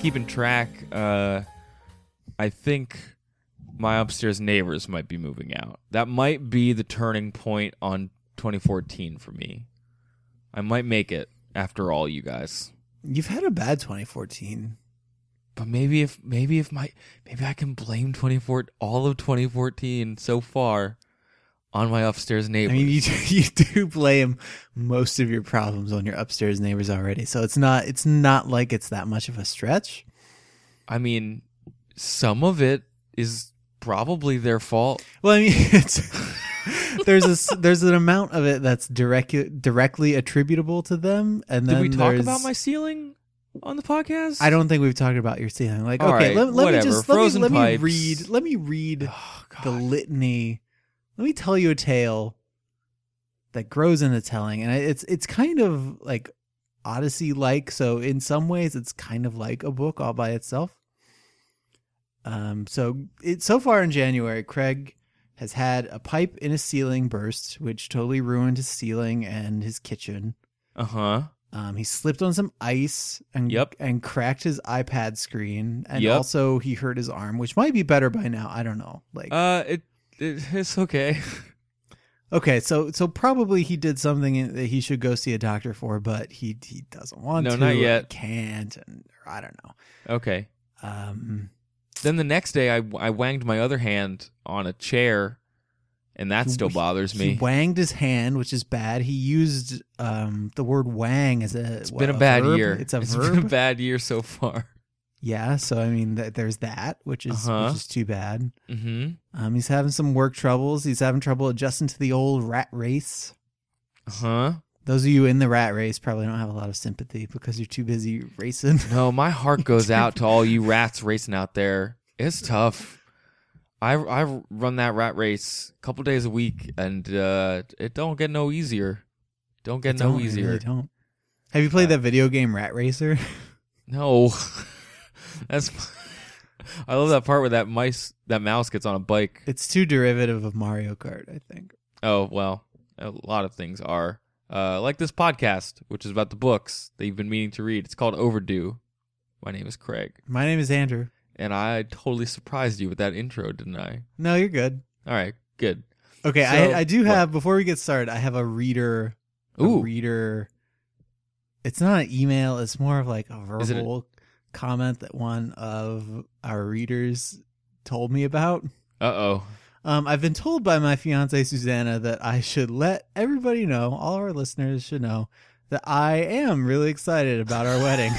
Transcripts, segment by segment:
Keeping track? Uh, I think my upstairs neighbors might be moving out. That might be the turning point on 2014 for me. I might make it after all, you guys. You've had a bad 2014. But maybe if maybe if my maybe I can blame 24 all of 2014 so far on my upstairs neighbors. I mean, you you do blame most of your problems on your upstairs neighbors already, so it's not it's not like it's that much of a stretch. I mean, some of it is probably their fault. Well, I mean, it's there's a there's an amount of it that's direct directly attributable to them, and then Did we talk about my ceiling on the podcast? I don't think we've talked about your ceiling. Like, All okay, right, let, let me just let me, let me read let me read Oh, the litany. Let me tell you a tale that grows into telling, and it's it's kind of like Odyssey like. So in some ways, it's kind of like a book all by itself. Um, so it so far in January, Craig has had a pipe in his ceiling burst, which totally ruined his ceiling and his kitchen. Uh huh. Um, he slipped on some ice and Yep. and cracked his iPad screen, and Yep. also he hurt his arm, which might be better by now. I don't know. Like, Uh, it it's okay. okay, so so probably he did something that he should go see a doctor for, but he he doesn't want No, to. not or yet. Can't, and or I don't know. okay. Um, Then the next day, I I wanged my other hand on a chair, and that still he- bothers me. He wanged his hand, which is bad. He used um the word wang as a. It's what, been a bad verb? year. It's a it's verb. been a bad year so far. Yeah, so I mean, th- there's that, which is Uh-huh. which is too bad. Mm-hmm. Um, he's having some work troubles. He's having trouble adjusting to the old rat race. Huh? Those of you in the rat race probably don't have a lot of sympathy because you're too busy racing. No, my heart goes out to all you rats racing out there. It's tough. I I run that rat race a couple days a week, and uh, it don't get no easier. Don't get no Don't, easier. really don't. Have you played Uh, that video game Rat Racer? No, that's. I love that part where that mice, that mouse gets on a bike. It's too derivative of Mario Kart, I think. Oh well, a lot of things are. Uh, like this podcast, which is about the books that you've been meaning to read. It's called Overdue. My name is Craig, My name is Andrew. and I totally surprised you with that intro, didn't I? No, you're good. All right, good. Okay, So, I I do what? have before we get started, I have a reader a Ooh. reader it's not an email, it's more of like a Is it a- verbal comment that one of our readers told me about. Uh oh. Um, I've been told by my fiance Susanna that I should let everybody know, all our listeners should know, that I am really excited about our wedding,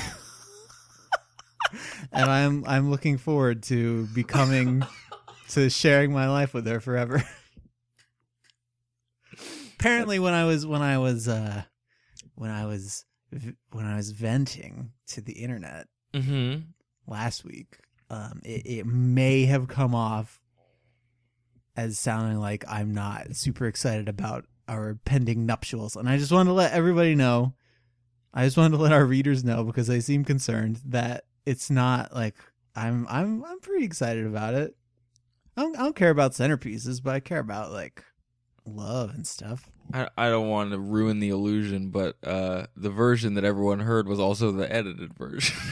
and I'm I'm looking forward to becoming to sharing my life with her forever. Apparently, when I was when I was uh, when I was when I was venting to the internet Mm-hmm. last week, um, it, it may have come off as sounding like I'm not super excited about our pending nuptials. And I just wanted to let everybody know, I just wanted to let our readers know because they seem concerned that it's not like I'm I'm I'm pretty excited about it. I don't, I don't care about centerpieces, but I care about like love and stuff. I, I don't want to ruin the illusion, but uh, the version that everyone heard was also the edited version.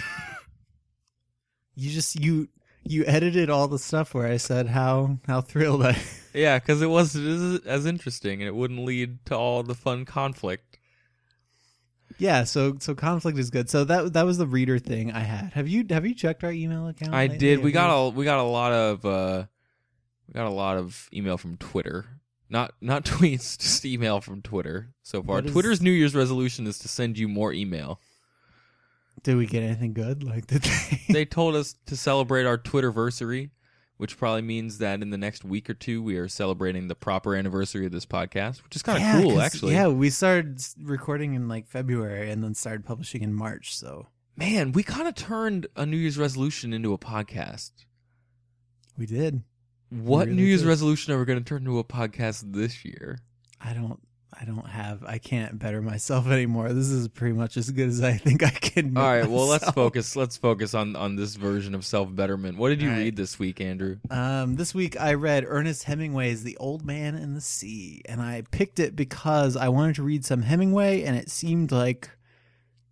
You just you you edited all the stuff where I said how how thrilled I yeah, because it wasn't as- as interesting, and it wouldn't lead to all the fun conflict. Yeah, so so conflict is good. So that that was the reader thing I had. Have you have you checked our email account? I lately? did. We Have got you- a we got a lot of uh, we got a lot of email from Twitter. Not not tweets, just email from Twitter so far. What is- Twitter's New Year's resolution is to send you more email. Did we get anything good? Like did they? they told us to celebrate our Twitterversary, which probably means that in the next week or two we are celebrating the proper anniversary of this podcast, which is kind of Yeah, cool 'cause- actually. Yeah, we started s- recording in like February and then started publishing in March. So Man, we kind of turned a New Year's resolution into a podcast. we did. What really New Year's resolution are we going to turn into a podcast this year? I don't. I don't have. I can't better myself anymore. This is pretty much as good as I think I can. All right. well let's focus. Let's focus on on this version of self betterment. What did you right. read this week, Andrew? Um, this week I read Ernest Hemingway's The Old Man and the Sea, and I picked it because I wanted to read some Hemingway, and it seemed like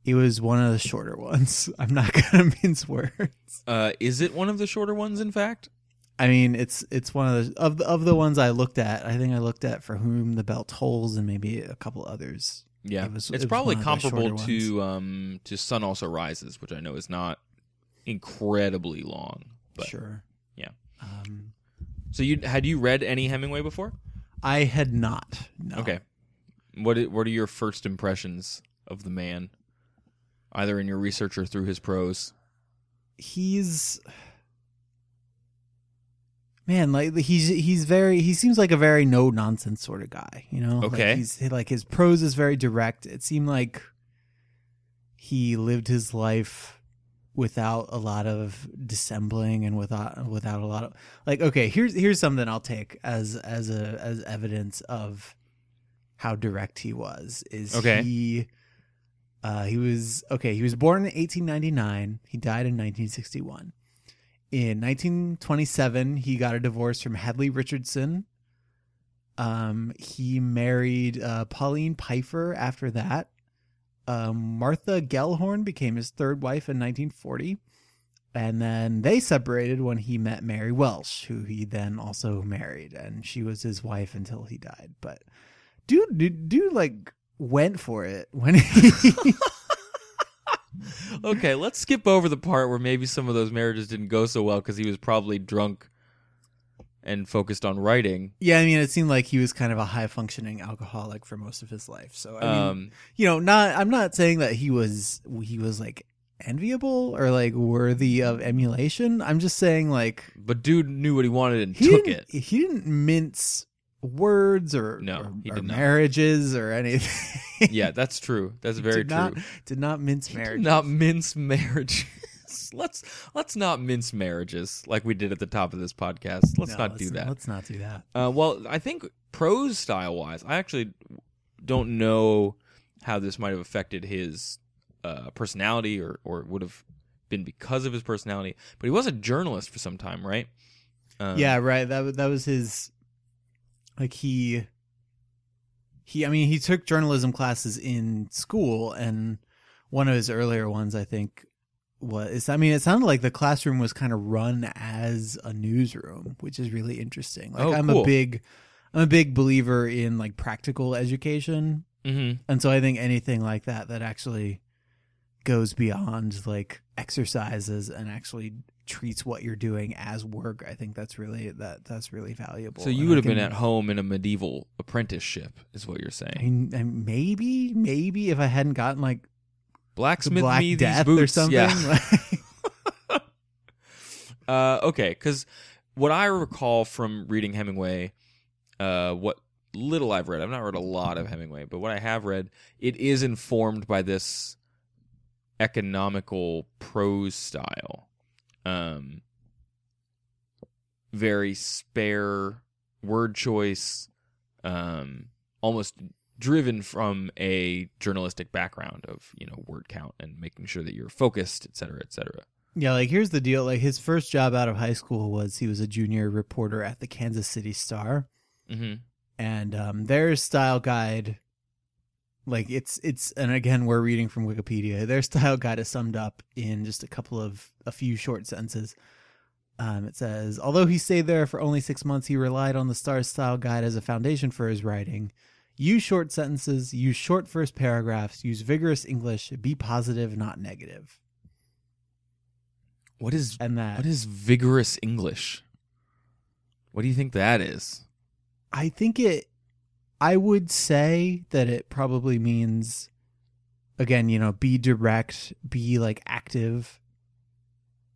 it was one of the shorter ones. I'm not gonna mince words. Uh, is it one of the shorter ones? In fact, I mean, it's it's one of the of the of the ones I looked at. I think I looked at For Whom the Bell Tolls and maybe a couple others. yeah, It was- it's it probably one of the comparable to um to Sun Also Rises, which I know is not incredibly long. But sure. yeah. Um, so you had you read any Hemingway before? I had not. No. Okay. What what are your first impressions of the man, either in your research or through his prose? he's man like he's he's very he seems like a very no nonsense sort of guy you know Okay. like he's like his prose is very direct it seemed like he lived his life without a lot of dissembling and without without a lot of like okay here's here's something i'll take as as a as evidence of how direct he was is Okay. he uh he was okay he was born in 1899 he died in 1961 in 1927 he got a divorce from hadley richardson um he married uh pauline pfeiffer after that um, Martha Gellhorn became his third wife in 1940. And then they separated when he met Mary Welsh, who he then also married. And she was his wife until he died. But dude, dude, dude like went for it when he. Okay, let's skip over the part where maybe some of those marriages didn't go so well because he was probably drunk and focused on writing. yeah, I mean, it seemed like he was kind of a high functioning alcoholic for most of his life. So, I mean, um, you know, not, I'm not saying that he was, he was like enviable or like worthy of emulation. I'm just saying like, but dude knew what he wanted and he took it. He didn't mince words or No, or, he or did not. marriages or anything. Yeah, that's true. That's very did true. Not, did not mince Did marriages. Not mince marriages. let's let's not mince marriages like we did at the top of this podcast. Let's No, not do let's- that. Let's not do that. Uh, well, I think prose style wise, I actually don't know how this might have affected his uh, personality or, or would have been because of his personality. But he was a journalist for some time, right? Um, yeah, right. That that was his. Like he. He, I mean, he took journalism classes in school, and one of his earlier ones, I think, was. I mean, it sounded like the classroom was kind of run as a newsroom, which is really interesting. Like, Oh, I'm cool. a big, I'm a big believer in like practical education, mhm. and so I think anything like that that actually goes beyond like exercises and actually treats what you're doing as work. I think that's really that that's really valuable. So you And would I have been at home in a medieval apprenticeship, is what you're I saying. mean, and maybe, maybe if I hadn't gotten like Blacksmith Black me these boots. or something. Yeah. like- Uh, okay, because what I recall from reading Hemingway, uh, what little I've read, I've not read a lot of Hemingway, but what I have read, it is informed by this economical prose style. Um, very spare word choice, um, almost driven from a journalistic background of you know word count and making sure that you're focused, et cetera, et cetera. yeah, like here's the deal. Like his first job out of high school was he was a junior reporter at the Kansas City Star. Mm-hmm. and um, their style guide like it's it's and again we're reading from wikipedia their style guide is summed up in just a couple of a few short sentences um, it says although he stayed there for only six months he relied on the star's style guide as a foundation for his writing use short sentences use short first paragraphs use vigorous english be positive not negative What is and that What is vigorous English? What do you think that is? I think it I would say that it probably means again, you know, be direct, be like active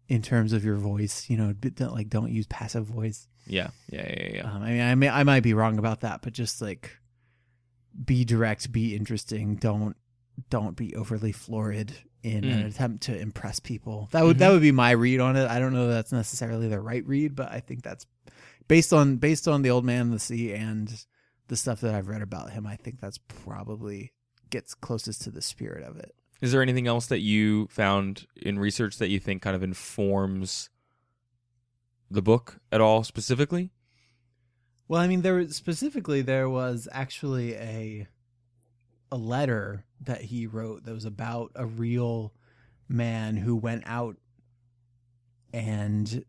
in terms of your voice. You know, don't, like don't use passive voice. Yeah, yeah, yeah, yeah. Um, I mean, I may I might be wrong about that, but just like be direct, be interesting. Don't don't be overly florid in an Mm. attempt to impress people. That would that Mhm. would be my read on it. I don't know that's necessarily the right read, but I think that's based on based on the old man in the sea and the stuff that I've read about him. I think that's probably gets closest to the spirit of it. Is there anything else that you found in research that you think kind of informs the book at all specifically? Well, I mean, there was specifically there was actually a a letter that he wrote that was about a real man who went out and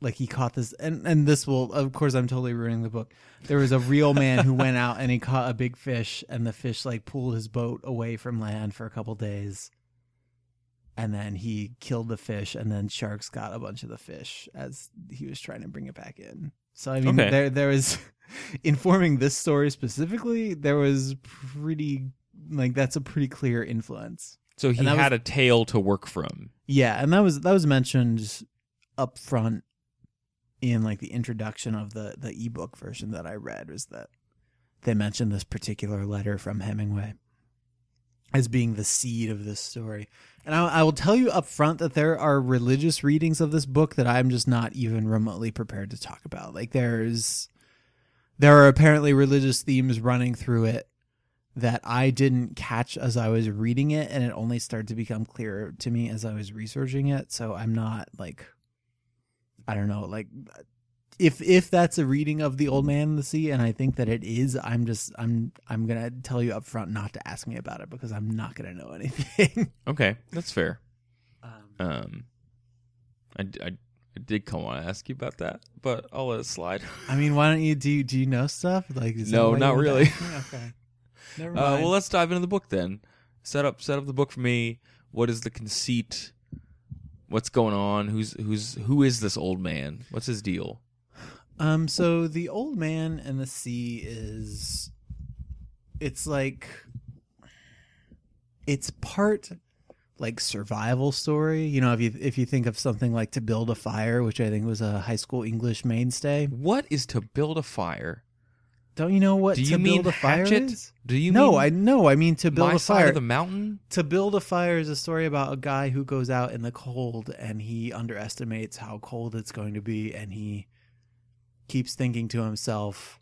like he caught this and and this will of course I'm totally ruining the book. There was a real man who went out and he caught a big fish and the fish like pulled his boat away from land for a couple days. And then he killed the fish and then sharks got a bunch of the fish as he was trying to bring it back in. So I mean Okay. there there was informing this story specifically, there was pretty like that's a pretty clear influence. So he that was- had a tale to work from. Yeah, and that was that was mentioned up front in like the introduction of the the ebook version that I read was that they mentioned this particular letter from Hemingway as being the seed of this story. And I, I will tell you up front that there are religious readings of this book that I'm just not even remotely prepared to talk about. Like there's there are apparently religious themes running through it that I didn't catch as I was reading it, and it only started to become clearer to me as I was researching it. So I'm not like, I don't know, like if if that's a reading of the Old Man in the Sea, and I think that it is, I'm just I'm I'm gonna tell you up front not to ask me about it because I'm not gonna know anything. Okay, that's fair. um, Um, I, I, I did come want to ask you about that, but I'll let it slide. I mean, why don't you do you- do you know stuff like? is No, not really. Okay, never Uh, well, let's dive into the book then. Set up, set up the book for me. What is the conceit? What's going on? Who's who's who is this old man? What's his deal? Um, so the old man and the sea is it's like it's part like survival story. You know, if you if you think of something like to build a fire, which I think was a high school English mainstay. What is to build a fire? Don't you know what Do to you mean build a fire hatchet? is? Do you mean no, mean I no, I mean to build my a side fire. of the mountain? to build a fire is a story about a guy who goes out in the cold and he underestimates how cold it's going to be and he keeps thinking to himself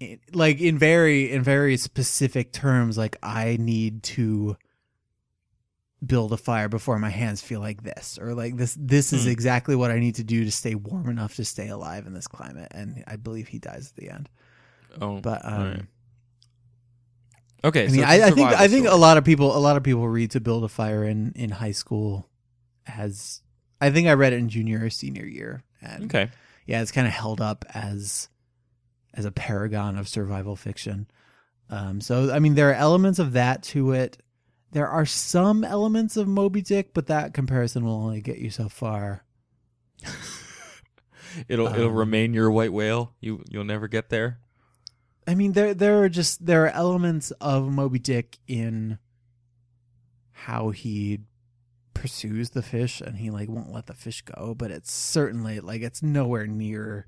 in, like in very in very specific terms like i need to build a fire before my hands feel like this or like this this is Hmm. exactly what i need to do to stay warm enough to stay alive in this climate and i believe he dies at the end Oh, but um alright. okay. I so mean, a I, I think I think a lot of people a lot of people read to build a fire in in high school as I think I read it in junior or senior year, and Okay. yeah, it's kind of held up as as a paragon of survival fiction. Um, so I mean, there are elements of that to it. There are some elements of Moby Dick, but that comparison will only get you so far. It'll it'll Um, remain your white whale. You you'll never get there. I mean, there there are just there are elements of Moby Dick in how he pursues the fish and he like won't let the fish go, but it's certainly like it's nowhere near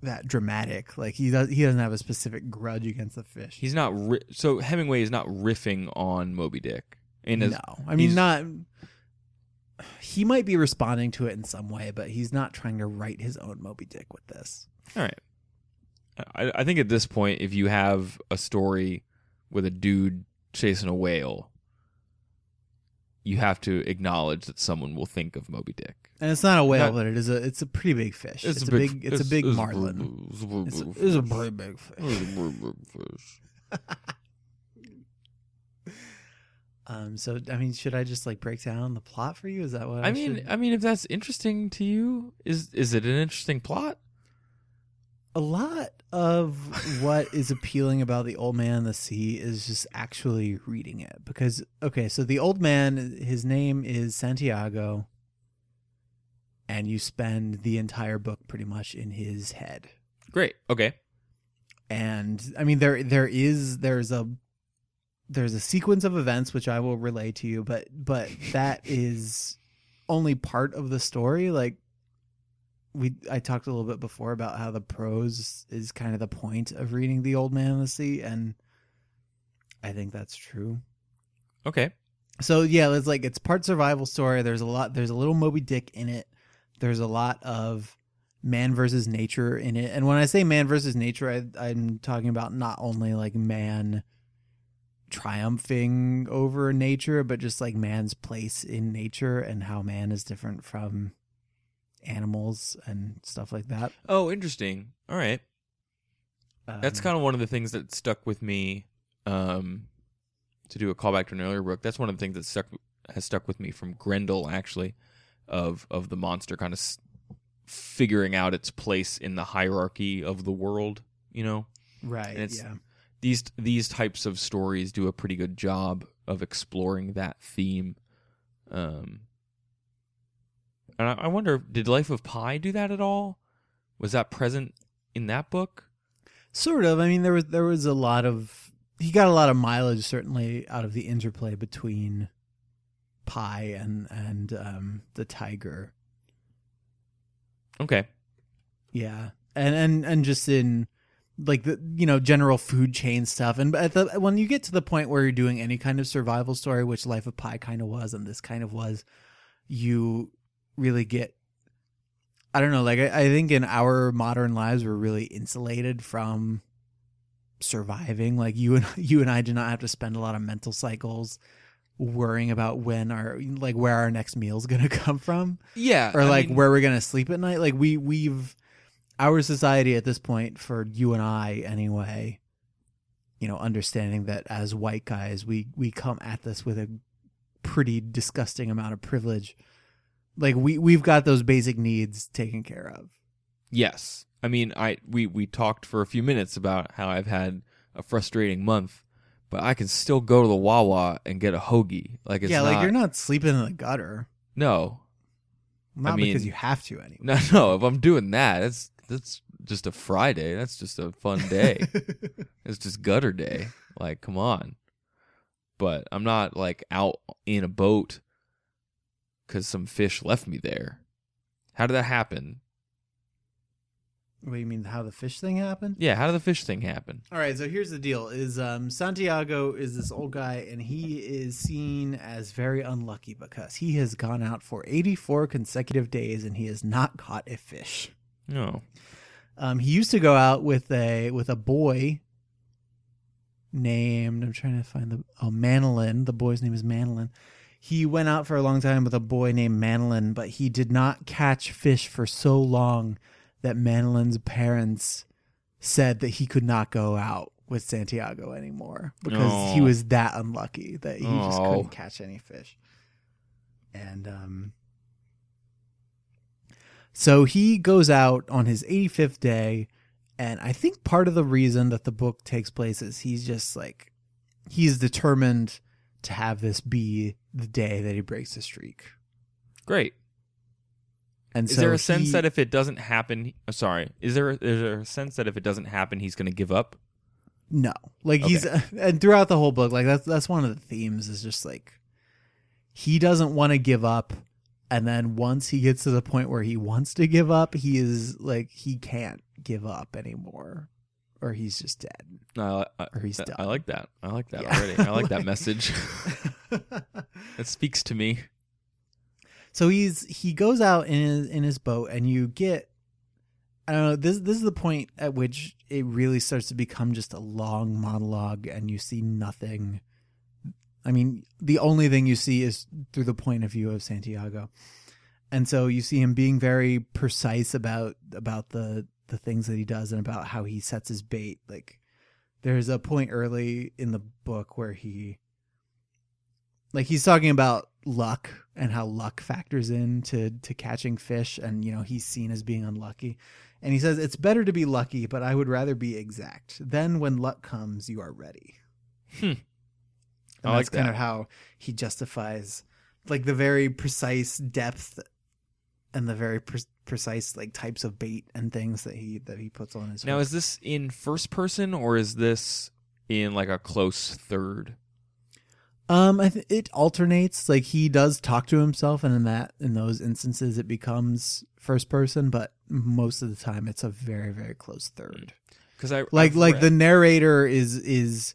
that dramatic. Like he does he doesn't have a specific grudge against the fish. He's not ri- so Hemingway is not riffing on Moby Dick. In his, no, I mean not. He might be responding to it in some way, but he's not trying to write his own Moby Dick with this. All right. I, I think at this point, if you have a story with a dude chasing a whale, you have to acknowledge that someone will think of Moby Dick. And it's not a whale, Not- but it is a it's a pretty big fish. It's, a big, it's, a big marlin. It's a big It's a, it's a very big fish. It's a big, big fish. Um, so I mean, should I just like break down the plot for you? Is that what I, I mean, should- I mean, if that's interesting to you, is is it an interesting plot? A lot of what is appealing about the old man and the sea is just actually reading it because okay, so the old man, his name is Santiago, and you spend the entire book pretty much in his head. Great. Okay. and I mean there there is there's a there's a sequence of events which I will relay to you, but but that is only part of the story. Like we, I talked a little bit before about how the prose is kind of the point of reading The Old Man and the Sea, and I think that's true. Okay. So yeah, it's like it's part survival story. There's a lot. There's a little Moby Dick in it. There's a lot of man versus nature in it. And when I say man versus nature, I, I'm talking about not only like man triumphing over nature, but just like man's place in nature and how man is different from animals and stuff like that. Oh, interesting. All right. That's Um, kind of one of the things that stuck with me. Um, to do a callback to an earlier book, that's one of the things that stuck has stuck with me from Grendel, actually, of of the monster kind of s- figuring out its place in the hierarchy of the world. You know, right. yeah. these these types of stories do a pretty good job of exploring that theme. Um, and I, wonder, did Life of Pi do that at all? Was that present in that book? Sort of. I mean, there was there was a lot of he got a lot of mileage certainly out of the interplay between Pi and and um, the tiger. Okay, Yeah, and and and just in like the you know general food chain stuff, and at the, when you get to the point where you're doing any kind of survival story, which Life of Pi kind of was, and this kind of was, you really get. I don't know. Like I, I think in our modern lives, we're really insulated from surviving. Like you and you and I do not have to spend a lot of mental cycles worrying about when our like where our next meal is going to come from yeah, or I like mean, where we're gonna sleep at night. Like we we've our society at this point for you and I anyway. You know, understanding that as white guys, we we come at this with a pretty disgusting amount of privilege. Like we we've got those basic needs taken care of. Yes, I mean, I we we talked for a few minutes about how I've had a frustrating month, but I can still go to the Wawa and get a hoagie. Like it's yeah, not, like you're not sleeping in the gutter. no, Not mean- because you have to anymore. no, no. If I'm doing that, that's that's just a Friday. That's just a fun day. it's just gutter day. Like, come on. But I'm not like out in a boat because some fish left me there. How did that happen? what do you mean? How the fish thing happened? Yeah, how did the fish thing happen? All right, so here's the deal: is um, Santiago is this old guy, and he is seen as very unlucky because he has gone out for 84 consecutive days and he has not caught a fish. No. Um, he used to go out with a with a boy named I'm trying to find the oh Manolin. The boy's name is Manolin. He went out for a long time with a boy named Manolin, but he did not catch fish for so long that Manolin's parents said that he could not go out with Santiago anymore because he Oh. was that unlucky that he just Oh. couldn't catch any fish. And um so he goes out on his 85th day and I think part of the reason that the book takes place is he's just like he's determined to have this be the day that he breaks the streak. Great. And Is so there a sense he- that if it doesn't happen, uh, sorry, is there is there a sense that if it doesn't happen, he's going to give up? No, like he's and throughout the whole book, like that's that's one of the themes is just like he doesn't want to give up, and then once he gets to the point where he wants to give up, he is like he can't give up anymore, or he's just dead, No, I, or he's I, done. I like that. I like that Yeah. already. I like that message. It speaks to me. so he's he goes out in his in his boat, and you get. I don't know. This this is the point at which it really starts to become just a long monologue, and you see nothing. I mean, the only thing you see is through the point of view of Santiago, and so you see him being very precise about about the the things that he does and about how he sets his bait. Like, there's a point early in the book where he, like, he's talking about luck and how luck factors into to catching fish, and you know he's seen as being unlucky. And he says it's better to be lucky, but I would rather be exact. Then, when luck comes, you are ready. Hmm. And I like that's kind that. of how he justifies, like the very precise depth and the very pre- precise like types of bait and things that he that he puts on his. Now, hook. is this in first person or is this in like a close third? Um, I th- it alternates. Like he does talk to himself, and in that in those instances, it becomes first person. But most of the time, it's a very very close third. Because I Like I've like read- the narrator is is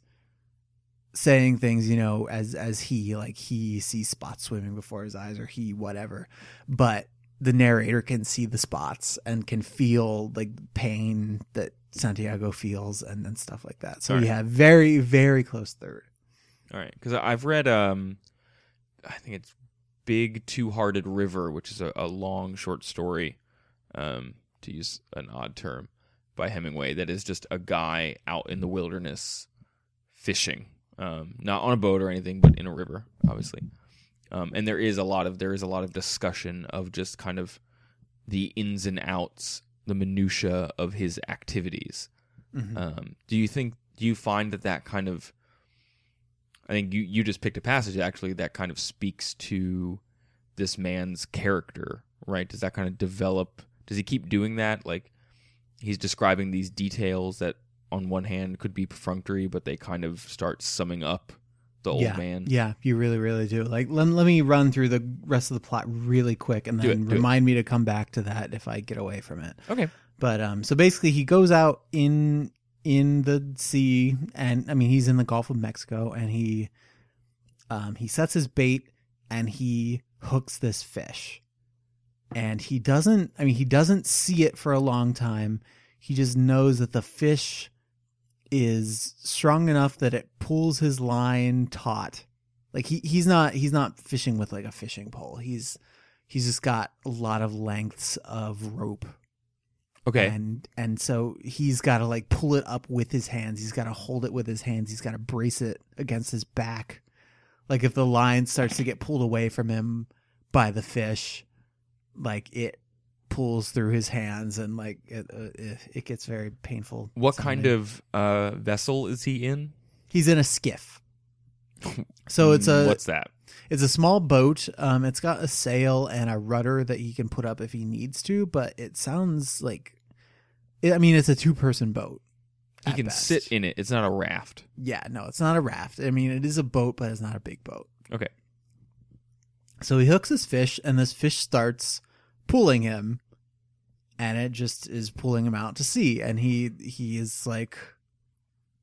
saying things, you know, as as he like he sees spots swimming before his eyes, or he whatever. But the narrator can see the spots and can feel like pain that Santiago feels, and and stuff like that. So Alright. yeah, very very close third. All right, because I've read, um, I think it's Big Two Hearted River, which is a, a long short story, um, to use an odd term, by Hemingway. That is just a guy out in the wilderness fishing, um, not on a boat or anything, but in a river, obviously. Um, and there is a lot of there is a lot of discussion of just kind of the ins and outs, the minutia of his activities. Mhm. Um, do you think? Do you find that that kind of? I think you you just picked a passage actually that kind of speaks to this man's character, right? Does that kind of develop? Does he keep doing that? Like he's describing these details that, on one hand, could be perfunctory, but they kind of start summing up the old yeah, man. Yeah, you really, really do. Like, let, let me run through the rest of the plot really quick, and then it. remind me to come back to that if I get away from it. Okay. But um, so basically, he goes out in in the sea, and I mean, he's in the Gulf of Mexico, and he um he sets his bait, and he hooks this fish, and he doesn't. I mean, he doesn't see it for a long time. He just knows that the fish is strong enough that it pulls his line taut. Like he he's not he's not fishing with like a fishing pole. He's he's just got a lot of lengths of rope Okay. and and so he's got to like pull it up with his hands he's got to hold it with his hands he's got to brace it against his back like if the line starts to get pulled away from him by the fish like it pulls through his hands and like it uh, it, it gets very painful what kind of uh, vessel is he in? he's in a skiff so it's a what's that? It's a small boat. Um, it's got a sail and a rudder that he can put up if he needs to, but it sounds like, I mean, it's a two-person boat. He can best. sit in it. It's not a raft. Yeah, no, it's not a raft. I mean, it is a boat, but it's not a big boat. Okay. So he hooks his fish, and this fish starts pulling him, and it just is pulling him out to sea. And he he is like,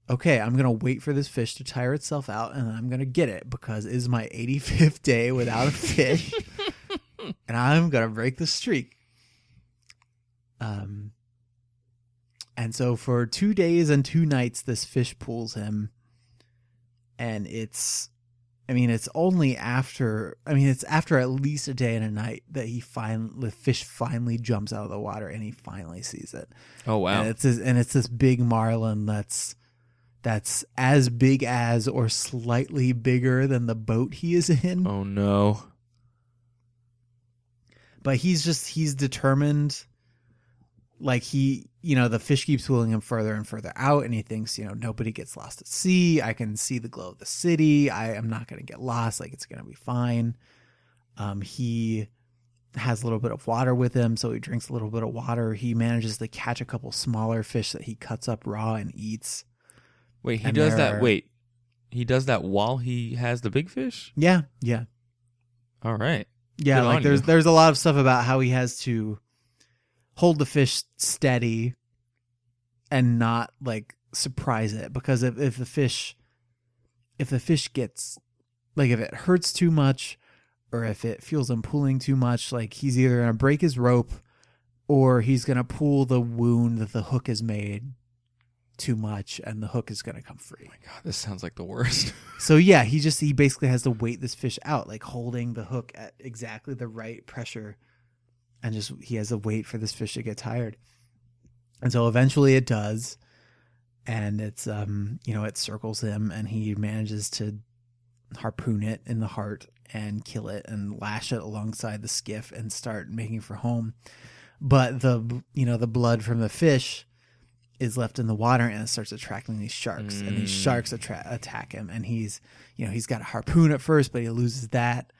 okay, I'm gonna wait for this fish to tire itself out, and I'm gonna get it because it is my 85th day without a fish, and I'm gonna break the streak. Um. And so for two days and two nights, this fish pulls him, and it's I mean, it's only after. I mean, it's after at least a day and a night that he finally, the fish finally jumps out of the water and he finally sees it. Oh wow. And it's this, and it's this big marlin that's that's as big as or slightly bigger than the boat he is in. oh no. But he's just he's determined. Like he, you know, the fish keeps pulling him further and further out, and he thinks, you know, nobody gets lost at sea. I can see the glow of the city. I am not going to get lost. Like it's going to be fine. Um, he has a little bit of water with him, so he drinks a little bit of water. He manages to catch a couple smaller fish that he cuts up raw and eats. Wait, he And does that. are- Wait, he does that while he has the big fish. Yeah, yeah. All right. Yeah, Good like there's you. there's a lot of stuff about how he has to hold the fish steady and not like surprise it because if if the fish if the fish gets like if it hurts too much or if it feels him pulling too much, like he's either gonna break his rope or he's gonna pull the wound that the hook has made too much and the hook is gonna come free. Oh my God, this sounds like the worst. So yeah, he just he basically has to wait this fish out, like holding the hook at exactly the right pressure, and just he has to wait for this fish to get tired. And so eventually it does, and it's um you know it circles him, and he manages to harpoon it in the heart and kill it and lash it alongside the skiff and start making for home. But the you know the blood from the fish is left in the water and it starts attracting these sharks and these Mm. sharks attra- attack him and he's you know he's got a harpoon at first but he loses that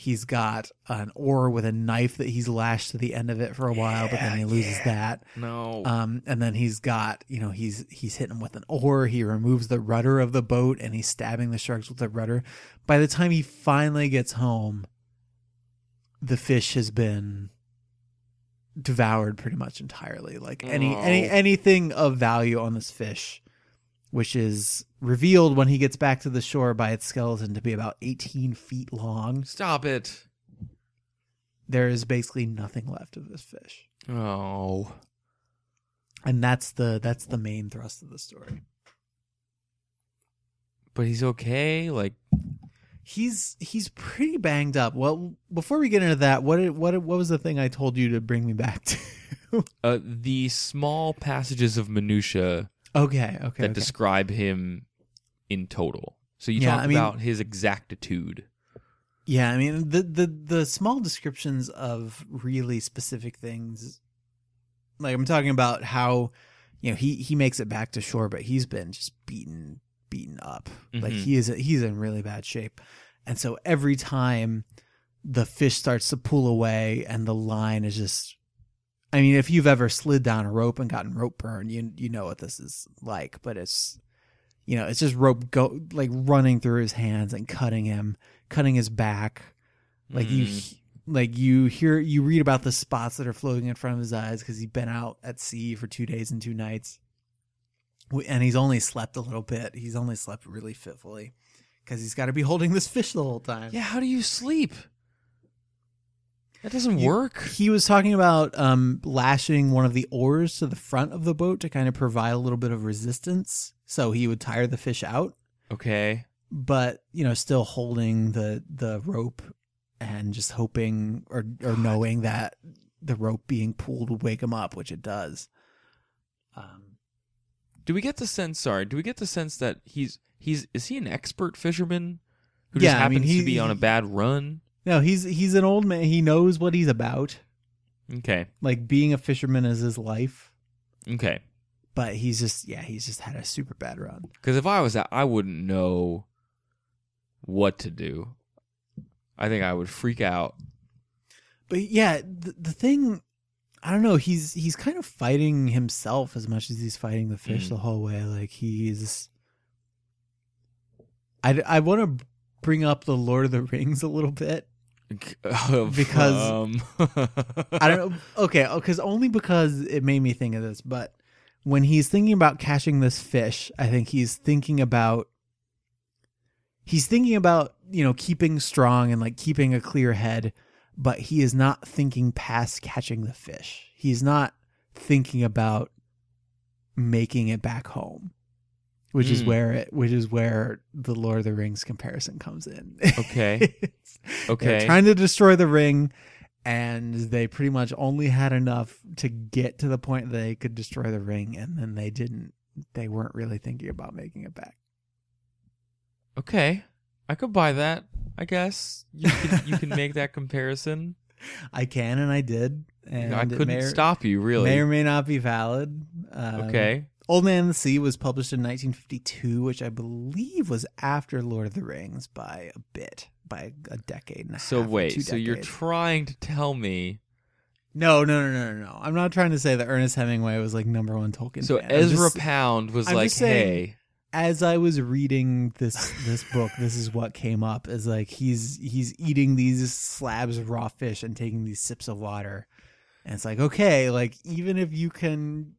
He's got an oar with a knife that he's lashed to the end of it for a while, but then he loses yeah. that. No. Um, and then he's got, you know, he's he's hitting him with an oar. He removes the rudder of the boat, and he's stabbing the sharks with the rudder. By the time he finally gets home, the fish has been devoured pretty much entirely. Like any any Oh. anything of value on this fish, which is revealed when he gets back to the shore by its skeleton to be about eighteen feet long. Stop it. There is basically nothing left of this fish, Oh. and that's the that's the main thrust of the story. But he's okay. Like, He's he's pretty banged up. Well, before we get into that, what did- what what was the thing I told you to bring me back to? uh, the small passages of minutia okay, okay, that okay. describe him in total. So you Yeah, talk I mean- about his exactitude. yeah. I mean the the the small descriptions of really specific things. Like I'm talking about how, you know, he he makes it back to shore, but he's been just beaten beaten up. Like Mhm. he is he's in really bad shape, and so every time the fish starts to pull away and the line is just I mean, if you've ever slid down a rope and gotten rope burn, you you know what this is like. But it's you know, it's just rope go like running through his hands and cutting him, cutting his back. Like you, Mm. like you hear, you read about the spots that are floating in front of his eyes because he's been out at sea for two days and two nights, and he's only slept a little bit. He's only slept really fitfully because he's got to be holding this fish the whole time. Yeah, how do you sleep? That doesn't You- work. He was talking about um, lashing one of the oars to the front of the boat to kind of provide a little bit of resistance, so he would tire the fish out. Okay. But you know, still holding the the rope and just hoping or or knowing that the rope being pulled would wake him up, which it does. Um, Do we get the sense? Sorry, do we get the sense that he's he's is he an expert fisherman who Yeah, just I mean, happens he- to be on a bad run? No, he's he's an old man. He knows what he's about. Okay. Like being a fisherman is his life. Okay. But he's just yeah, he's just had a super bad run. Because if I was that, I wouldn't know what to do. I think I would freak out. But yeah, the, the thing, I don't know. He's he's kind of fighting himself as much as he's fighting the fish Mm. the whole way. Like he's. I I want to bring up the Lord of the Rings a little bit. Because- um, I don't know. Okay, because only because it made me think of this. But when he's thinking about catching this fish, I think he's thinking about. He's thinking about you know keeping strong and like keeping a clear head, but he is not thinking past catching the fish. He's not thinking about making it back home, which is Mm. where it, which is where the Lord of the Rings comparison comes in. Okay. They're Okay. trying to destroy the ring, and they pretty much only had enough to get to the point they could destroy the ring, and then they didn't. They weren't really thinking about making it back. okay. I could buy that. I guess you can you can make that comparison. I can, and I did, and I couldn't or, stop you, really. May or may not be valid. Um, okay. Old Man and the Sea was published in 1952, which I believe was after Lord of the Rings by a bit, by a decade and a So half. or wait, so you're trying to tell me no, no, no, no, no, no. I'm not trying to say that Ernest Hemingway was like number one Tolkien. so fan. Ezra just- Pound was I'm like, saying- "Hey, as I was reading this this book, this is what came up is like he's he's eating these slabs of raw fish and taking these sips of water. And it's like, okay, like even if you can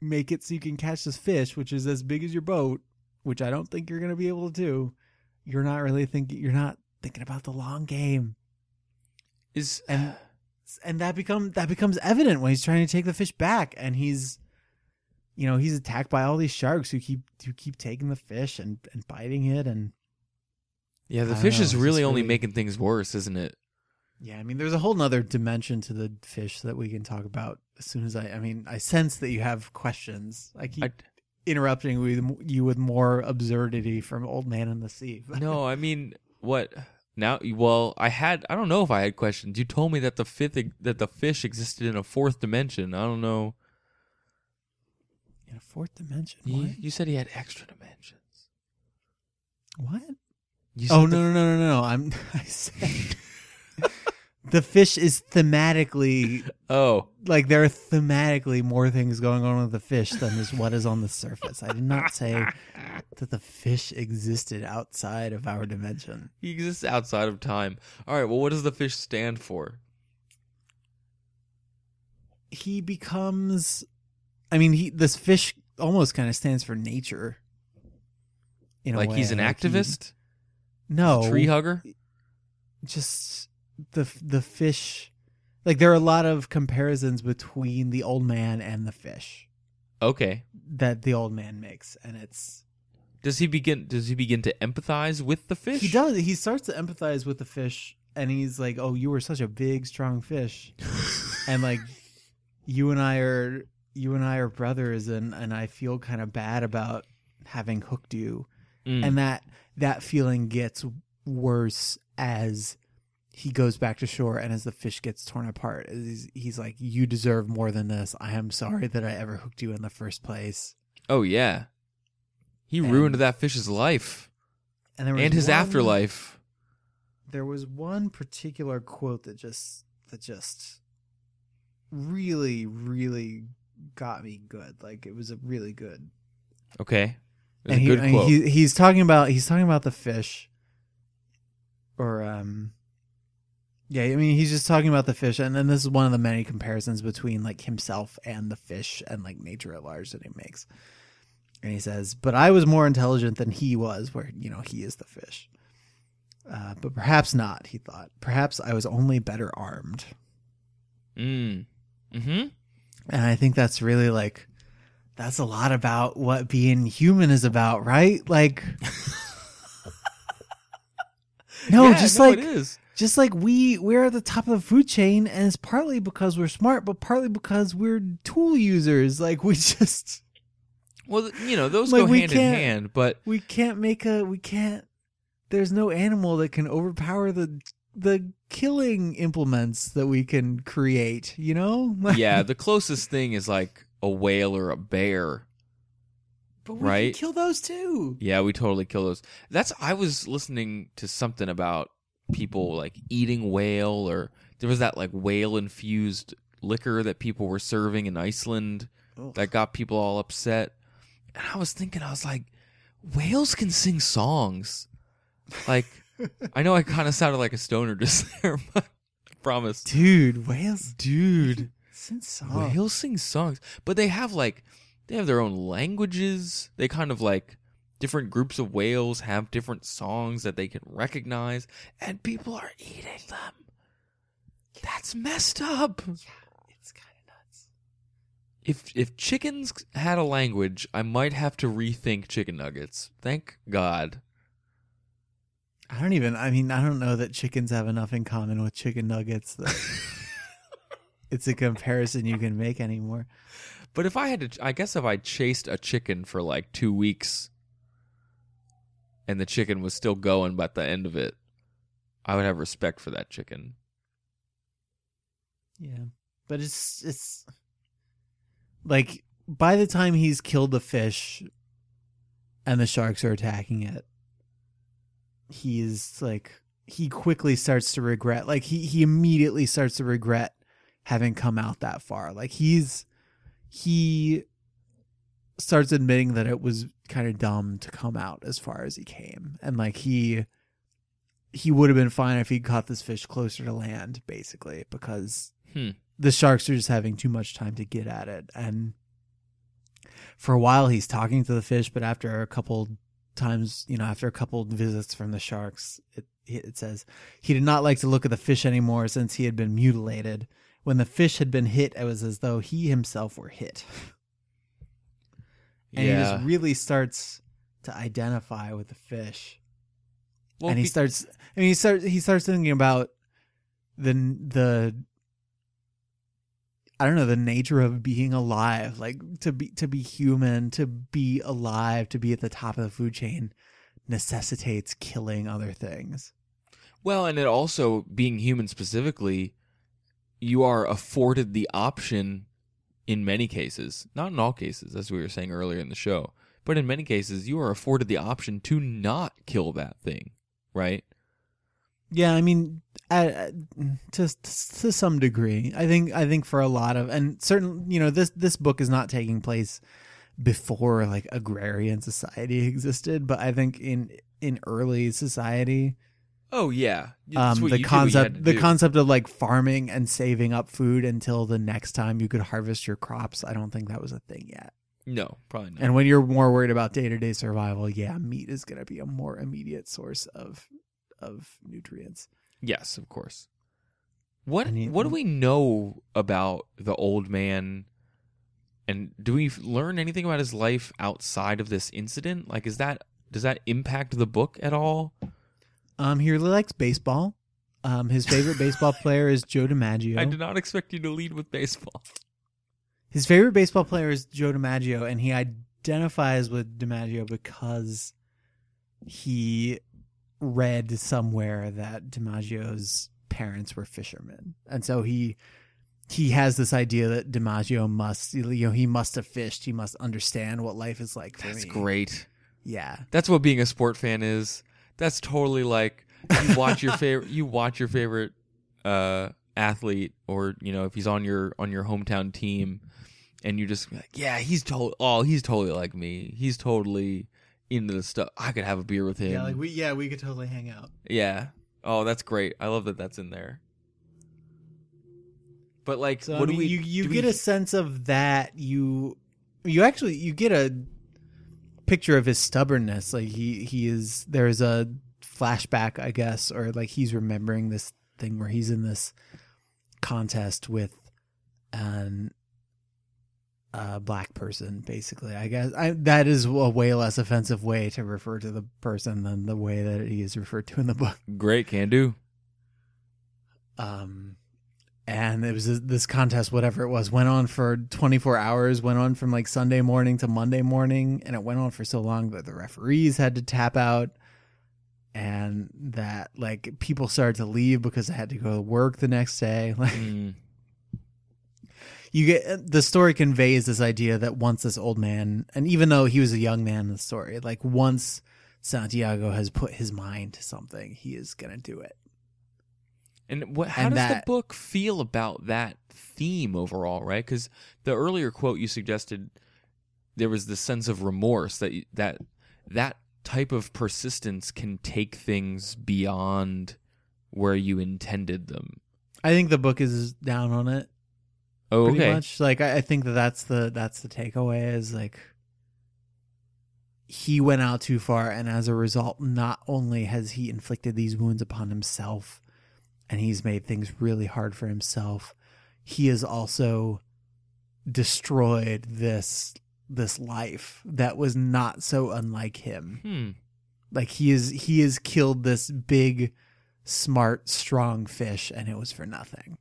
make it so you can catch this fish, which is as big as your boat, which I don't think you're gonna be able to do, you're not really thinking you're not thinking about the long game. is And and that become that becomes evident when he's trying to take the fish back and he's you know he's attacked by all these sharks who keep who keep taking the fish and and biting it and yeah, the fish know, is really only really- making things worse, isn't it?" Yeah i mean there's a whole nother dimension to the fish that we can talk about as soon as i i mean i sense that you have questions i keep I, interrupting with you with more absurdity from old man in the sea no, I mean, what now? Well, I had I don't know if I had questions. You told me that the fifth that the fish existed in a fourth dimension. I don't know. in a fourth dimension You, what you said he had extra dimensions. what You oh no the- no no no no i'm i said the fish is thematically Oh, like there are thematically more things going on with the fish than is what is on the surface. I did not say that the fish existed outside of our dimension. he exists outside of time. All right. Well, what does the fish stand for? He becomes I mean he this fish almost kind of stands for nature. In a like he's an Like, he- activist, no, tree hugger. just the the fish like there are a lot of comparisons between the old man and the fish Okay. that the old man makes and it's Does he begin? Does he begin to empathize with the fish? he does he starts to empathize with the fish and he's like oh you were such a big strong fish and like you and i are you and i are brothers and and i feel kind of bad about having hooked you Mm. and that that feeling gets worse as he goes back to shore and as the fish gets torn apart he's, he's like you deserve more than this i am sorry that i ever hooked you in the first place oh yeah. He And- ruined that fish's life and there was and his one- afterlife. there was one particular quote that just that just really really got me good like it was a really good Okay. It was and a he, good quote. he he's talking about he's talking about the fish or um yeah i mean he's just talking about the fish and then this is one of the many comparisons between like himself and the fish and like nature at large that he makes and he says but i was more intelligent than he was where you know he is the fish uh, but perhaps not he thought perhaps i was only better armed Mm. Mm-hmm. and i think that's really like that's a lot about what being human is about right like no just like it is. Just like we we're at the top of the food chain and it's partly because we're smart but partly because we're tool users like we just Well, you know, those Like, go hand in hand, but we can't make a we can't there's no animal that can overpower the the killing implements that we can create you know yeah, the closest thing is like a whale or a bear. but we right. can kill those too Yeah, we totally kill those. That's I was listening to something about people like eating whale or there was that like whale infused liquor that people were serving in Iceland Ugh. that got people all upset. And I was thinking I was like whales can sing songs. Like I know I kind of sounded like a stoner just there, but I promise. dude whales Dude, since song. whales sing songs, but they have like they have their own languages. They kind of like different groups of whales have different songs that they can recognize, and people are eating them. That's messed up. Yeah, it's kind of nuts If if chickens had a language, I might have to rethink chicken nuggets. Thank God. I don't even. I mean, I don't know that chickens have enough in common with chicken nuggets that it's a comparison you can make anymore. But if I had to, I guess if I chased a chicken for like two weeks, and the chicken was still going by the end of it, I would have respect for that chicken. Yeah, but it's it's like by the time he's killed the fish, and the sharks are attacking it, he's like he quickly starts to regret. Like he he immediately starts to regret having come out that far. Like he's he starts admitting that it was kind of dumb to come out as far as he came. And like he he would have been fine if he caught this fish closer to land basically because Hmm. the sharks are just having too much time to get at it. And for a while he's talking to the fish but after a couple times you know after a couple visits from the sharks it it says he did not like to look at the fish anymore since he had been mutilated. When the fish had been hit it was as though he himself were hit and he just really starts to identify with the fish. Well, and he be- starts I mean he starts he starts thinking about the the I don't know the nature of being alive like to be to be human to be alive to be at the top of the food chain necessitates killing other things. Well, and it also being human specifically, you are afforded the option in many cases, not in all cases, as we were saying earlier in the show, but in many cases, you are afforded the option to not kill that thing, right? Yeah, I mean, uh, to to some degree, I think I think for a lot of and certain, you know, this this book is not taking place before like agrarian society existed, but I think in in early society, Oh yeah, um, the you did what you had concept the do. concept of like farming and saving up food until the next time you could harvest your crops. I don't think that was a thing yet. No, probably not. And when you're more worried about day to day survival, yeah, meat is going to be a more immediate source of of nutrients. Yes, of course. What what do we know about the old man? And do we learn anything about his life outside of this incident? Like, is that does that impact the book at all? Um, he really likes baseball. Um, his favorite baseball player is Joe DiMaggio. I did not expect you to lead with baseball. His favorite baseball player is Joe DiMaggio, and he identifies with DiMaggio because he read somewhere that DiMaggio's parents were fishermen, and so he he has this idea that DiMaggio must you know he must have fished, he must understand what life is like for That's me. great. Yeah, That's what being a sport fan is. That's totally like you watch your favorite you watch your favorite uh athlete or you know if he's on your on your hometown team and you just like yeah he's totally oh he's totally like me. He's totally into the stuff. I could have a beer with him. yeah, like we yeah we could totally hang out. Yeah. oh that's great. I love that that's in there. But like So what I mean, do we you you do get we, a sense of that you you actually you get a picture of his stubbornness like he he is there's a flashback I guess or like he's remembering this thing where he's in this contest with an a black person basically. I guess I that is a way less offensive way to refer to the person than the way that he is referred to in the book. Great can do. Um and it was this- contest whatever it was went on for 24 hours went on from like sunday morning to monday morning and it went on for so long that the referees had to tap out and that like people started to leave because they had to go to work the next day. Like Mm, you get the story conveys this idea that once this old man and even though he was a young man in the story like once santiago has put his mind to something he is gonna do it And what? How And does the book feel about that theme overall? Right? Because the earlier quote you suggested, there was this sense of remorse that that that type of persistence can take things beyond where you intended them. i think the book is down on it Oh, pretty okay. much. Like I, I think that that's the that's the takeaway is like he went out too far, and as a result, not only has he inflicted these wounds upon himself, and he's made things really hard for himself, he has also destroyed this this life that was not so unlike him. Hmm. Like he is he has killed this big, smart, strong fish, and it was for nothing.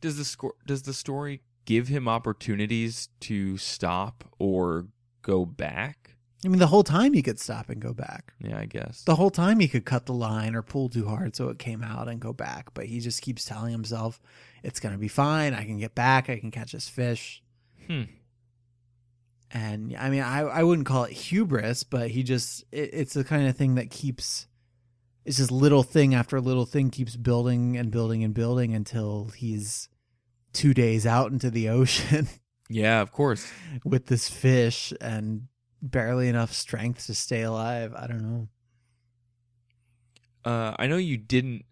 Does the score? Does the story give him opportunities to stop or go back? I mean, the whole time he could stop and go back. Yeah, I guess. The whole time he could cut the line or pull too hard so it came out and go back, but he just keeps telling himself it's going to be fine. I can get back. I can catch this fish. Hmm. And I mean, I, I wouldn't call it hubris, but he just, it, it's the kind of thing that keeps, it's just little thing after little thing keeps building and building and building until he's two days out into the ocean Yeah, of course. with this fish and barely enough strength to stay alive. I don't know. Uh, I know you didn't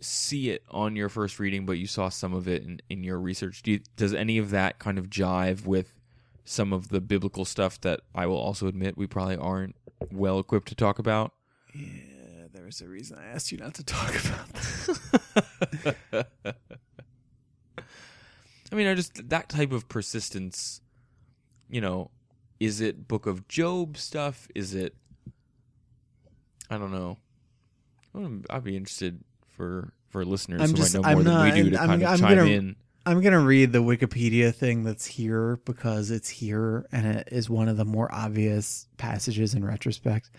see it on your first reading, but you saw some of it in, in your research. Do you, does any of that kind of jive with some of the biblical stuff that I will also admit we probably aren't well equipped to talk about? Yeah, there was a reason I asked you not to talk about that. I mean, I just that type of persistence. You know, is it Book of Job stuff? Is it? I don't know. I'd be interested for for listeners I'm who just- might know I'm more than not- we do to I'm- kind of I'm chime gonna- in. I'm gonna read the Wikipedia thing that's here because it's here and it is one of the more obvious passages in retrospect.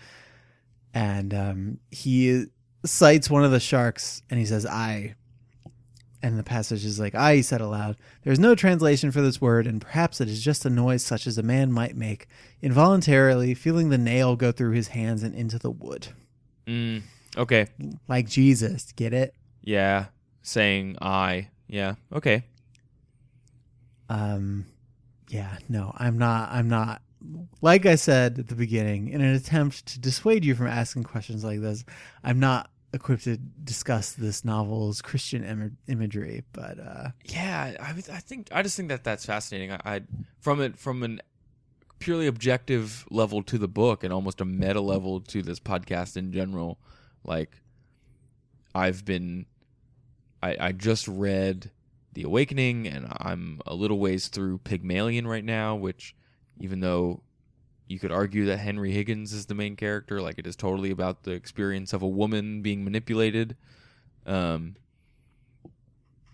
And um, he sights one of the sharks and he says, "I." And the passage is like, I, he said aloud, there's no translation for this word, and perhaps it is just a noise such as a man might make, involuntarily feeling the nail go through his hands and into the wood. Mm, Okay. like Jesus. Get it? Yeah. Saying I. Yeah. Okay. Um, yeah, no, I'm not. I'm not. Like I said at the beginning, in an attempt to dissuade you from asking questions like this, I'm not equipped to discuss this novel's Christian Im- imagery. But uh, Yeah, I, I think I just think that that's fascinating. I, I from it from an purely objective level to the book and almost a meta level to this podcast in general. Like I've been, I I just read The Awakening, and I'm a little ways through Pygmalion right now, which even though you could argue that Henry Higgins is the main character, like it is totally about the experience of a woman being manipulated. Um,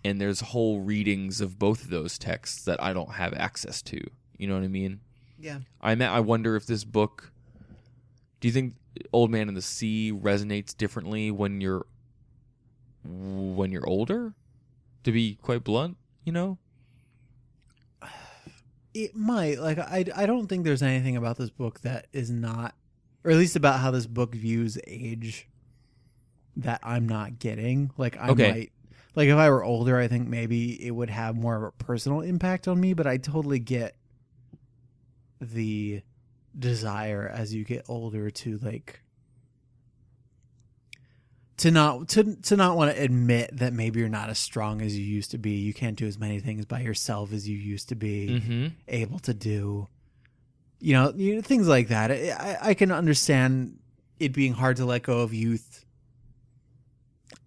and there's whole readings of both of those texts that I don't have access to. You know what I mean? yeah, I I wonder if this book. Do you think Old Man in the Sea resonates differently when you're when you're older? To be quite blunt, you know. It might. Like I, I don't think there's anything about this book that is not, or at least about how this book views age, that I'm not getting. Like I Okay. might. Like if I were older, I think maybe it would have more of a personal impact on me. But I totally get the desire as you get older to like to not to to not want to admit that maybe you're not as strong as you used to be. You can't do as many things by yourself as you used to be Mm-hmm. able to do. You know, you know things like that. I, I I can understand it being hard to let go of youth.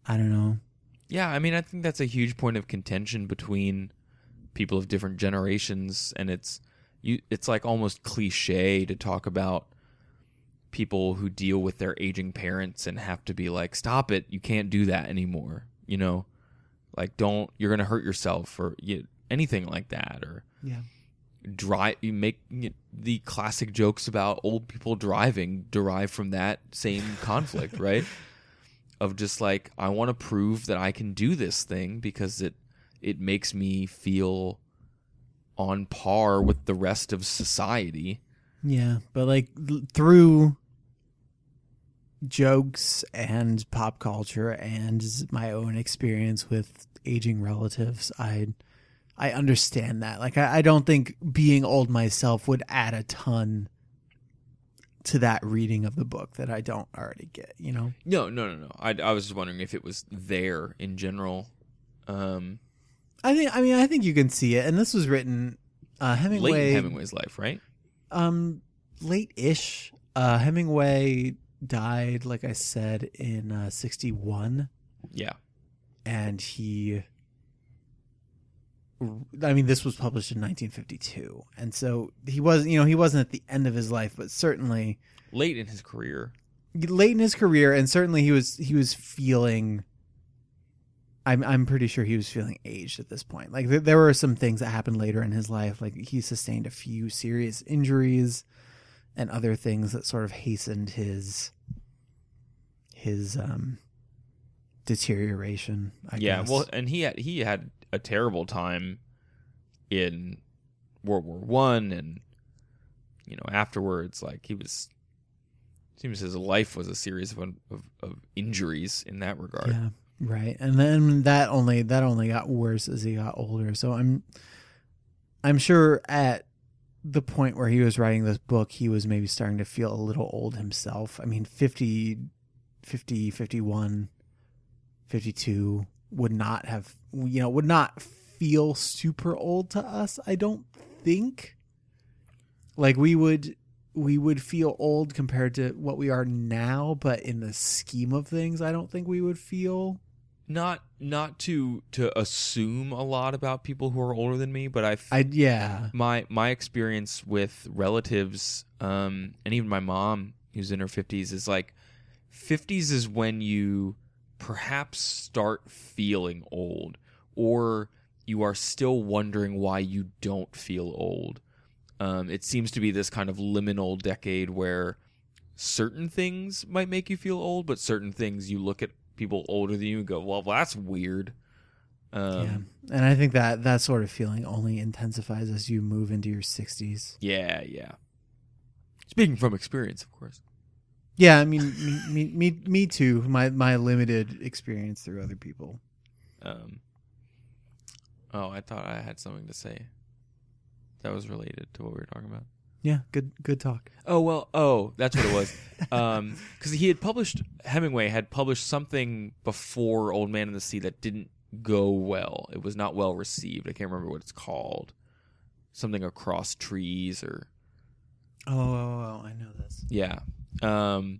I don't know. Yeah, I mean, I think that's a huge point of contention between people of different generations, and it's you. It's like almost cliche to talk about people who deal with their aging parents and have to be like, "Stop it! You can't do that anymore." You know, like don't you're gonna hurt yourself or you, anything like that, or Yeah. drive. You make you, the classic jokes about old people driving derive from that same conflict, right? of just like I want to prove that I can do this thing because it it makes me feel on par with the rest of society. Yeah, but like through jokes and pop culture and my own experience with aging relatives, I I understand that. Like I, I don't think being old myself would add a ton to that reading of the book that I don't already get, you know? No, no, no, no. I, I was just wondering if it was there in general. Um, I think I mean I think you can see it. And this was written uh Hemingway late in Hemingway's life, right? Um late ish. Uh Hemingway died, like I said, in uh sixty one. Yeah. and he I mean this was published in 1952 and so he was you know he wasn't at the end of his life but certainly Late in his career. late in his career and certainly he was he was feeling I'm I'm pretty sure he was feeling aged at this point like there, there were some things that happened later in his life like he sustained a few serious injuries and other things that sort of hastened his his um deterioration I yeah. guess. Well, and he had he had a terrible time in World War One, and you know afterwards, like he was. Seems his life was a series of, of, of injuries in that regard. Yeah, right. And then that only that only got worse as he got older. So I'm I'm sure at the point where he was writing this book, he was maybe starting to feel a little old himself. I mean, 50 50 51 52 would not have you know, would not feel super old to us, I don't think. Like we would we would feel old compared to what we are now, but in the scheme of things, I don't think we would feel. Not not to to assume a lot about people who are older than me, but I yeah, my my experience with relatives um and even my mom who's in her 50s is like 50s is when you perhaps start feeling old or you are still wondering why you don't feel old. Um it seems to be this kind of liminal decade where certain things might make you feel old but certain things you look at people older than you go well that's weird um yeah, and I think that that sort of feeling only intensifies as you move into your sixties. Yeah, yeah. Speaking from experience, of course. Yeah, I mean, me, me, me, me too. My my limited experience through other people. Um, oh, I thought I had something to say that was related to what we were talking about. Yeah, good good talk. Oh well, oh that's what it was. um, because he had published Hemingway had published something before Old Man in the Sea that didn't go well. It was not well received. I can't remember what it's called. Something across trees or Oh, oh, oh I know this. yeah, um,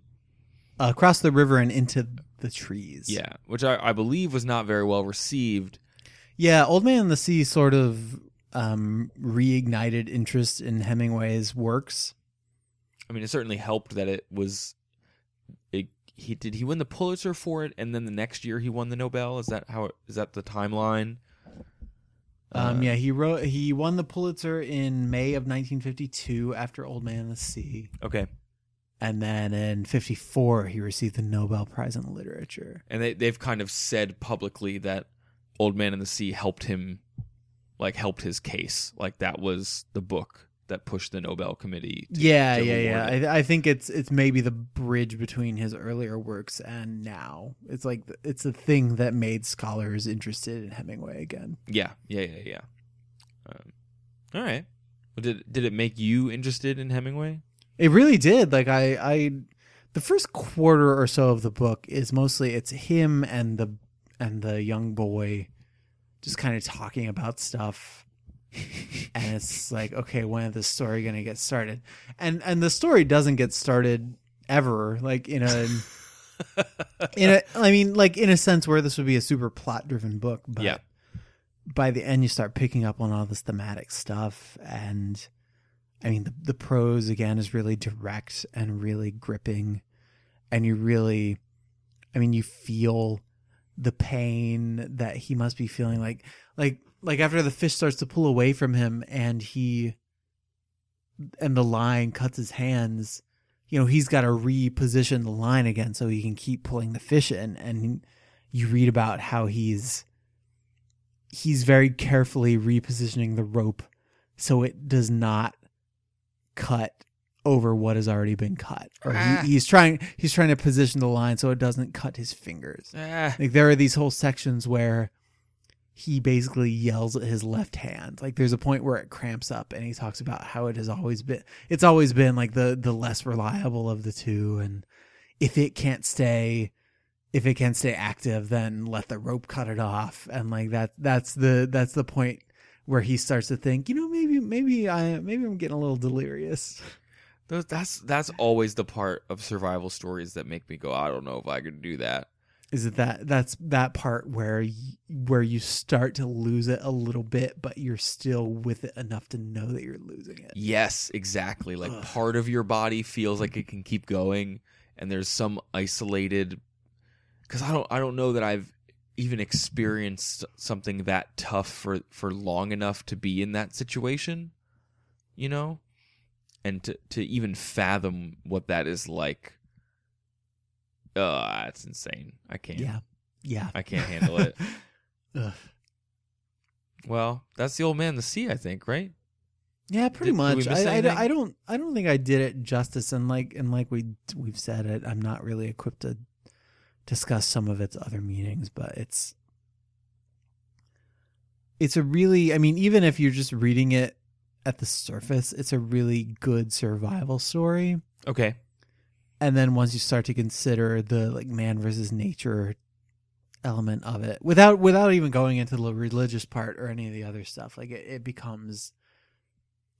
Uh, across the river and into the trees. yeah, which I, I believe was not very well received. Yeah, Old Man in the Sea sort of um, reignited interest in Hemingway's works. I mean, it certainly helped that it was. It, he did he win the Pulitzer for it, and then the next year he won the Nobel. Is that how? Is that the timeline? Um, Uh, yeah, he wrote. He won the Pulitzer in May of 1952 after Old Man in the Sea, Okay, and then in '54 he received the Nobel Prize in Literature. and they they've kind of said publicly that Old Man in the Sea helped him, like helped his case. Like that was the book that pushed the Nobel Committee. To, yeah, to yeah, yeah. I, I think it's it's maybe the bridge between his earlier works and now. It's like the- it's the thing that made scholars interested in Hemingway again. yeah, yeah, yeah, yeah. Um, all right. Well, did did it make you interested in Hemingway? It really did. Like I, I, the first quarter or so of the book is mostly it's him and the and the young boy, just kind of talking about stuff, and it's like, okay, when is the story gonna get started? And and the story doesn't get started ever. Like in a in a, I mean, like in a sense where this would be a super plot driven book, but Yeah. by the end you start picking up on all this thematic stuff and I mean the the prose again is really direct and really gripping and you really I mean you feel the pain that he must be feeling like like like after the fish starts to pull away from him and he and the line cuts his hands you know he's got to reposition the line again so he can keep pulling the fish in. And you read about how he's he's very carefully repositioning the rope so it does not cut over what has already been cut or Ah. he, he's trying he's trying to position the line so it doesn't cut his fingers Ah, like there are these whole sections where he basically yells at his left hand. Like there's a point where it cramps up and he talks about how it has always been it's always been like the the less reliable of the two and if it can't stay if it can't stay active then let the rope cut it off and like that that's the that's the point where he starts to think, you know, maybe maybe I maybe I'm getting a little delirious. those, that's that's always the part of survival stories that make me go, I don't know if I could do that. Is it that that's that part where y- where you start to lose it a little bit, but you're still with it enough to know that you're losing it. Yes, exactly. Like Ugh. part of your body feels like it can keep going, and there's some isolated. Because I don't, I don't know that I've even experienced something that tough for for long enough to be in that situation, you know, and to to even fathom what that is like. Uh, that's insane. I can't. Yeah, yeah. I can't handle it. Ugh. Well, that's the old man, the sea. I think, right? Yeah, pretty Did- did much. miss I, I. I don't I don't think I did it justice, and like and like we we've said it, I'm not really equipped to discuss some of its other meanings, but it's it's a really I mean, even if you're just reading it at the surface, it's a really good survival story. Okay. and then once you start to consider the like man versus nature element of it without without even going into the religious part or any of the other stuff like it, it becomes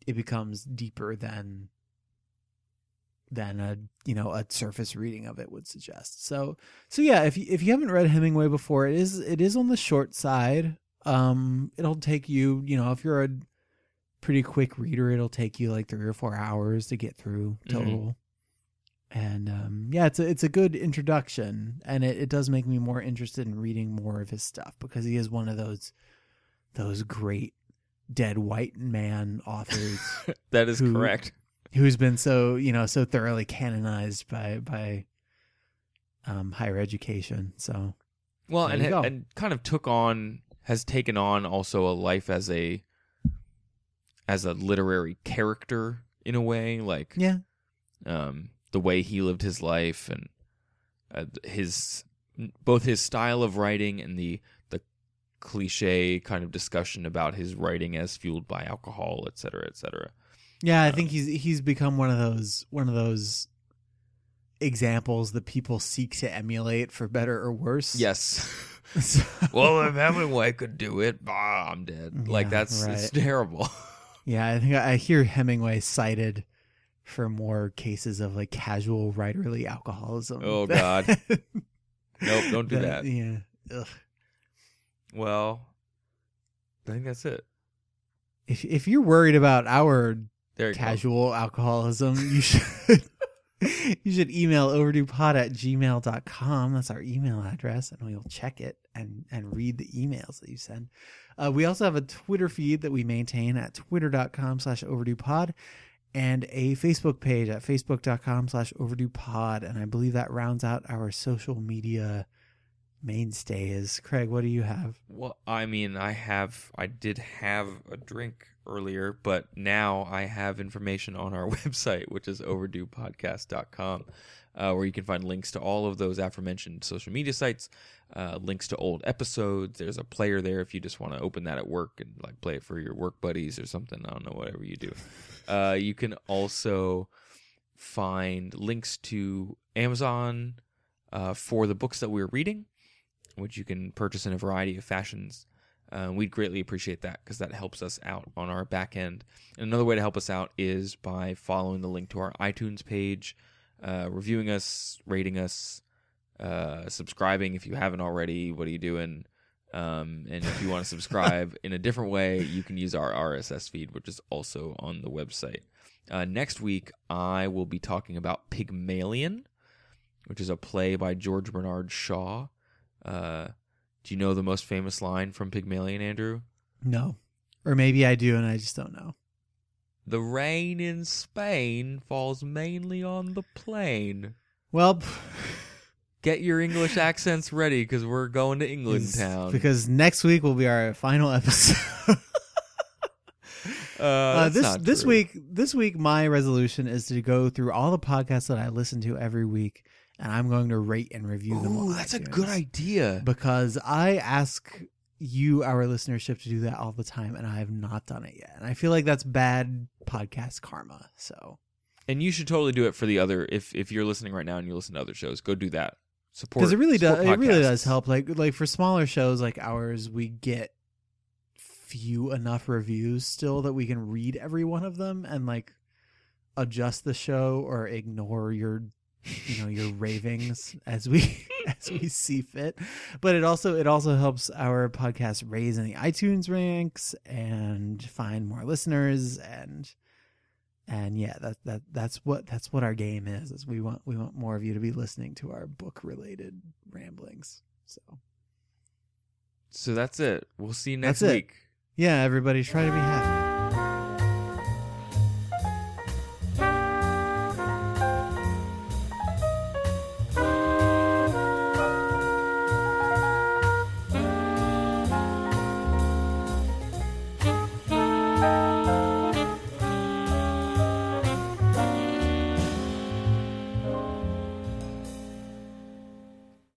it becomes deeper than than a you know a surface reading of it would suggest so so yeah if you, if you haven't read hemingway before it is it is on the short side um it'll take you you know if you're a pretty quick reader it'll take you like three or four hours to get through Mhm. total and um, yeah, it's a it's a good introduction, and it, it does make me more interested in reading more of his stuff because he is one of those those great dead white man authors That is Who- correct. who's been so you know so thoroughly canonized by by um, higher education. So Well, and you ha- go. and kind of took on has taken on also a life as a as a literary character in a way. Like, yeah, um, the way he lived his life and uh, his both his style of writing and the the cliche kind of discussion about his writing as fueled by alcohol, et cetera, et cetera. Yeah, I think he's he's become one of those one of those examples that people seek to emulate for better or worse. Yes. So- well, if Hemingway could do it, bah, I'm dead. Like Yeah, that's it's terrible. Yeah, I think I hear Hemingway cited for more cases of like casual writerly alcoholism. Oh, God. Nope, don't do that. Yeah. Ugh. well, I think that's it. If if you're worried about our you go. casual alcoholism, you should you should email overduepod at gmail.com. That's our email address, and we'll check it and, and read the emails that you send. Uh, we also have a Twitter feed that we maintain at twitter.com slash overduepod and a Facebook page at facebook.com slash overduepod. And I believe that rounds out our social media mainstays. Craig, what do you have? Well, I mean, I have, I did have a drink earlier, but now I have information on our website, which is overduepodcast.com, uh, where you can find links to all of those aforementioned social media sites, uh, links to old episodes. There's a player there if you just want to open that at work and like play it for your work buddies or something. I don't know, whatever you do. Uh, you can also find links to Amazon uh, for the books that we're reading, which you can purchase in a variety of fashions. Uh, we'd greatly appreciate that because that helps us out on our back end. And another way to help us out is by following the link to our iTunes page, uh, reviewing us, rating us, uh, subscribing if you haven't already. What are you doing? Um, and if you want to subscribe in a different way, you can use our RSS feed, which is also on the website. Uh, next week, I will be talking about Pygmalion, which is a play by George Bernard Shaw. Uh, do you know the most famous line from Pygmalion, Andrew? No. Or maybe I do and I just don't know. The rain in Spain falls mainly on the plain. Well, Get your English accents ready because we're going to England town. because next week will be our final episode. uh, Uh, this this true. week, this week, my resolution is to go through all the podcasts that I listen to every week, and I'm going to rate and review them. Oh, on that's a good idea. because I ask you, our listenership, to do that all the time, and I have not done it yet. And I feel like that's bad podcast karma. So And you should totally do it for the other. If if you're listening right now and you listen to other shows, go do that. Support because it really does, support it really does help. Like like for smaller shows like ours, we get few enough reviews still that we can read every one of them and like adjust the show or ignore your you know your ravings as we as we see fit but it also it also helps our podcast raise in the itunes ranks and find more listeners and and yeah that that that's what that's what our game is is we want we want more of you to be listening to our book related ramblings so So that's it. We'll see you next That's it. week. yeah everybody try to be happy